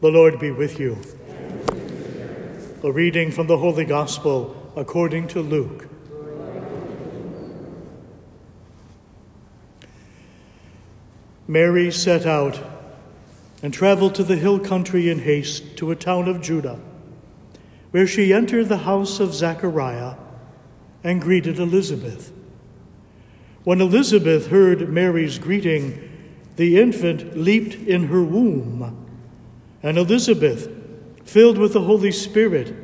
The Lord be with you. A reading from the Holy Gospel according to Luke. Mary set out and traveled to the hill country in haste to a town of Judah, where she entered the house of Zechariah and greeted Elizabeth. When Elizabeth heard Mary's greeting, the infant leaped in her womb, and Elizabeth, filled with the Holy Spirit,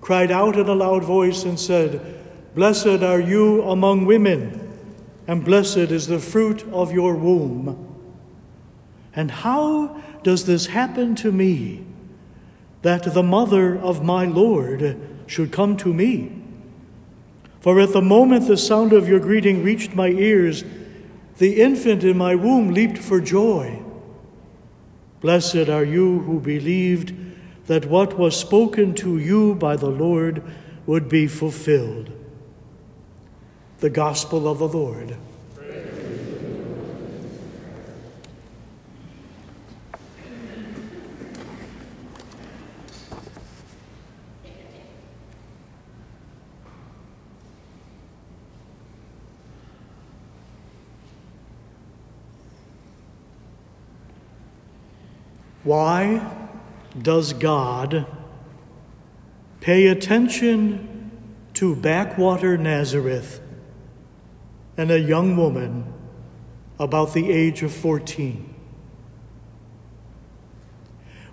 cried out in a loud voice and said, Blessed are you among women, and blessed is the fruit of your womb. And how does this happen to me, that the mother of my Lord should come to me? For at the moment the sound of your greeting reached my ears, the infant in my womb leaped for joy. Blessed are you who believed that what was spoken to you by the Lord would be fulfilled. The Gospel of the Lord. Why does God pay attention to backwater Nazareth and a young woman about the age of 14?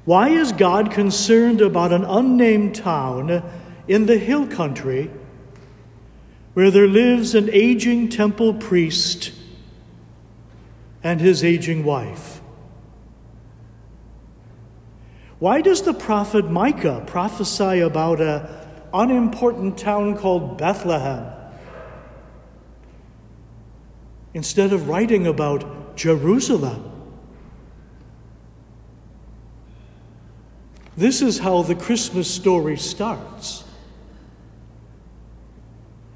Why is God concerned about an unnamed town in the hill country where there lives an aging temple priest and his aging wife? Why does the prophet Micah prophesy about an unimportant town called Bethlehem instead of writing about Jerusalem? This is how the Christmas story starts.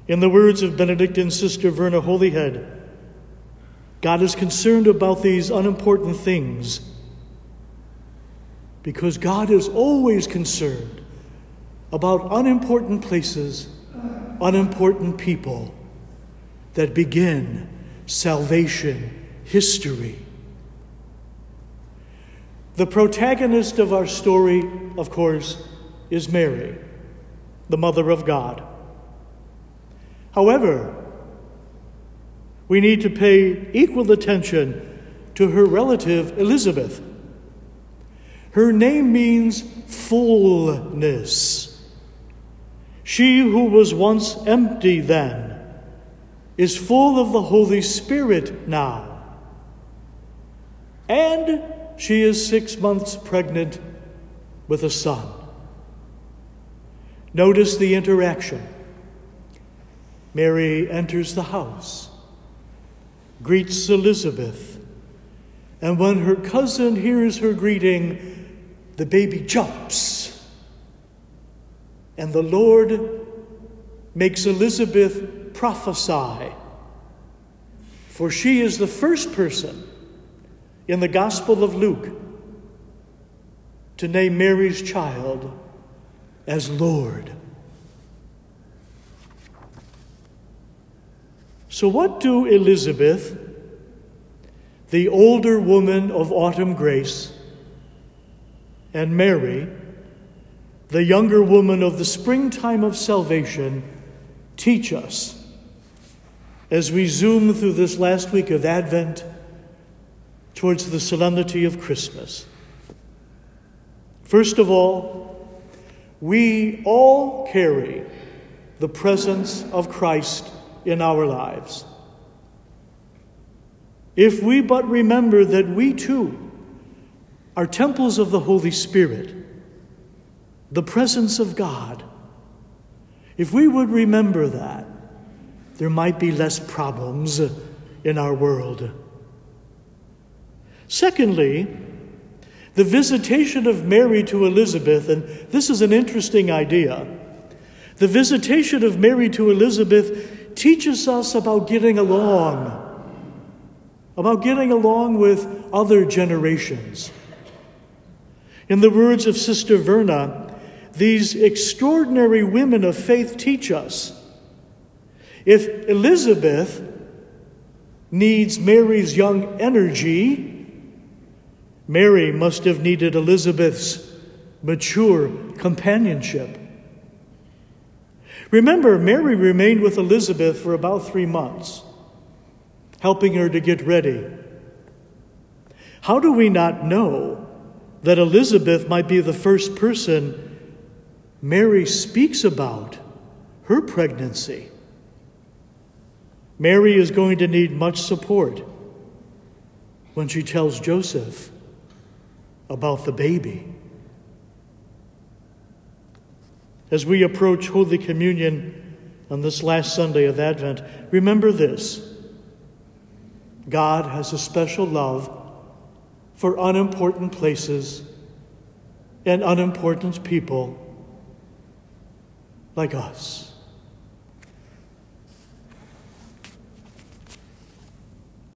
In the words of Benedictine Sister Verna Holyhead, God is concerned about these unimportant things because God is always concerned about unimportant places, unimportant people that begin salvation history. The protagonist of our story, of course, is Mary, the Mother of God. However, we need to pay equal attention to her relative Elizabeth. Her name means fullness. She who was once empty then is full of the Holy Spirit now. And she is six months pregnant with a son. Notice the interaction. Mary enters the house, greets Elizabeth, and when her cousin hears her greeting, the baby jumps. And the Lord makes Elizabeth prophesy. For she is the first person in the Gospel of Luke to name Mary's child as Lord. So, what do Elizabeth, the older woman of autumn grace, and Mary, the younger woman of the springtime of salvation, teach us as we zoom through this last week of Advent towards the solemnity of Christmas. First of all, we all carry the presence of Christ in our lives. If we but remember that we too are temples of the Holy Spirit, the presence of God. If we would remember that, there might be less problems in our world. Secondly, the visitation of Mary to Elizabeth, and this is an interesting idea. The visitation of Mary to Elizabeth teaches us about getting along, about getting along with other generations. In the words of Sister Verna, these extraordinary women of faith teach us if Elizabeth needs Mary's young energy, Mary must have needed Elizabeth's mature companionship. Remember, Mary remained with Elizabeth for about three months, helping her to get ready. How do we not know that Elizabeth might be the first person Mary speaks about her pregnancy? Mary is going to need much support when she tells Joseph about the baby. As we approach Holy Communion on this last Sunday of Advent, remember this God has a special love for unimportant places and unimportant people like us.